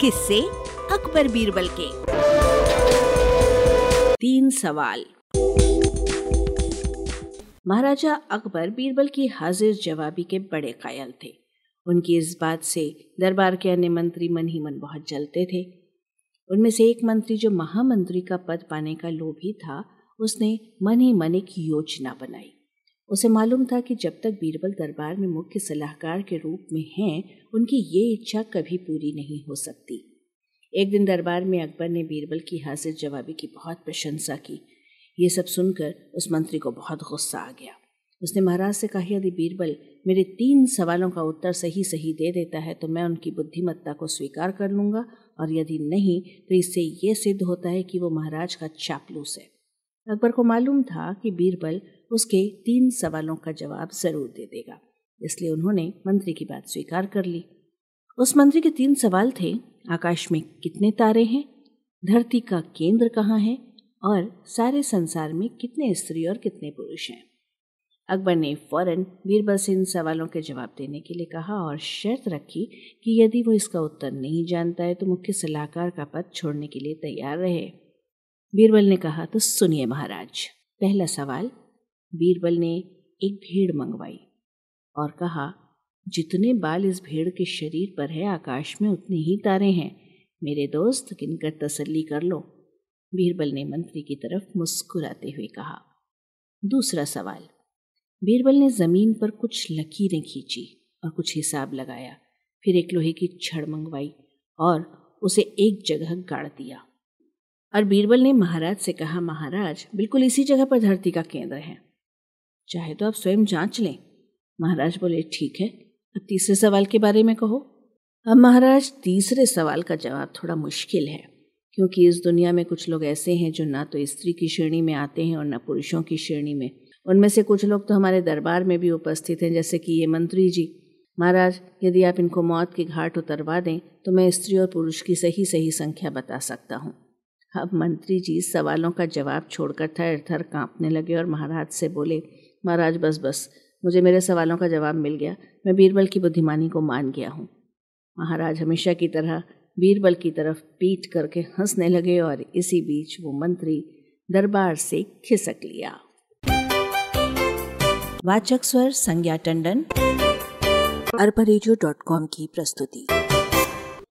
किससे अकबर बीरबल के। तीन सवाल। महाराजा अकबर बीरबल की हाजिर जवाबी के बड़े कायल थे। उनकी इस बात से दरबार के अन्य मंत्री मन ही मन बहुत जलते थे। उनमें से एक मंत्री जो महामंत्री का पद पाने का लोभी था, उसने मन ही मन एक योजना बनाई। उसे मालूम था कि जब तक बीरबल दरबार में मुख्य सलाहकार के रूप में हैं, उनकी ये इच्छा कभी पूरी नहीं हो सकती। एक दिन दरबार में अकबर ने बीरबल की हाजिर जवाबी की बहुत प्रशंसा की। ये सब सुनकर उस मंत्री को बहुत गुस्सा आ गया। उसने महाराज से कहा, यदि बीरबल मेरे तीन सवालों का उत्तर सही सही दे देता है तो मैं उनकी बुद्धिमत्ता को स्वीकार कर लूँगा, और यदि नहीं तो इससे ये सिद्ध होता है कि वो महाराज का चापलूस है। अकबर को मालूम था कि बीरबल उसके तीन सवालों का जवाब ज़रूर दे देगा। इसलिए उन्होंने मंत्री की बात स्वीकार कर ली। उस मंत्री के तीन सवाल थे, आकाश में कितने तारे हैं, धरती का केंद्र कहाँ है, और सारे संसार में कितने स्त्री और कितने पुरुष हैं। अकबर ने फ़ौरन बीरबल से इन सवालों के जवाब देने के लिए कहा और शर्त रखी कि यदि वो इसका उत्तर नहीं जानता है तो मुख्य सलाहकार का पद छोड़ने के लिए तैयार रहे। बीरबल ने कहा तो सुनिए महाराज, पहला सवाल बीरबल ने एक भेड़ मंगवाई और कहा, जितने बाल इस भेड़ के शरीर पर है, आकाश में उतने ही तारे हैं। मेरे दोस्त गिनकर तसल्ली कर लो। बीरबल ने मंत्री की तरफ़ मुस्कुराते हुए कहा। दूसरा सवाल, बीरबल ने ज़मीन पर कुछ लकीरें खींची और कुछ हिसाब लगाया, फिर एक लोहे की छड़ मंगवाई और उसे एक जगह गाड़ दिया। और बीरबल ने महाराज से कहा, महाराज, बिल्कुल इसी जगह पर धरती का केंद्र है। चाहे तो आप स्वयं जाँच लें। महाराज बोले, ठीक है, अब तीसरे सवाल के बारे में कहो। अब महाराज, तीसरे सवाल का जवाब थोड़ा मुश्किल है, क्योंकि इस दुनिया में कुछ लोग ऐसे हैं जो ना तो स्त्री की श्रेणी में आते हैं और न पुरुषों की श्रेणी में। उनमें से कुछ लोग तो हमारे दरबार में भी उपस्थित हैं, जैसे कि ये मंत्री जी। महाराज, यदि आप इनको मौत के घाट उतरवा दें तो मैं स्त्री और पुरुष की सही सही संख्या बता सकता हूँ। अब मंत्री जी सवालों का जवाब छोड़कर थर थर कांपने लगे और महाराज से बोले महाराज, बस बस। मुझे मेरे सवालों का जवाब मिल गया। मैं बीरबल की बुद्धिमानी को मान गया हूँ। महाराज हमेशा की तरह बीरबल की तरफ़ पीट करके हंसने लगे और इसी बीच वो मंत्री दरबार से खिसक लिया। वाचक स्वर संज्ञा टंडन अरबा की प्रस्तुति।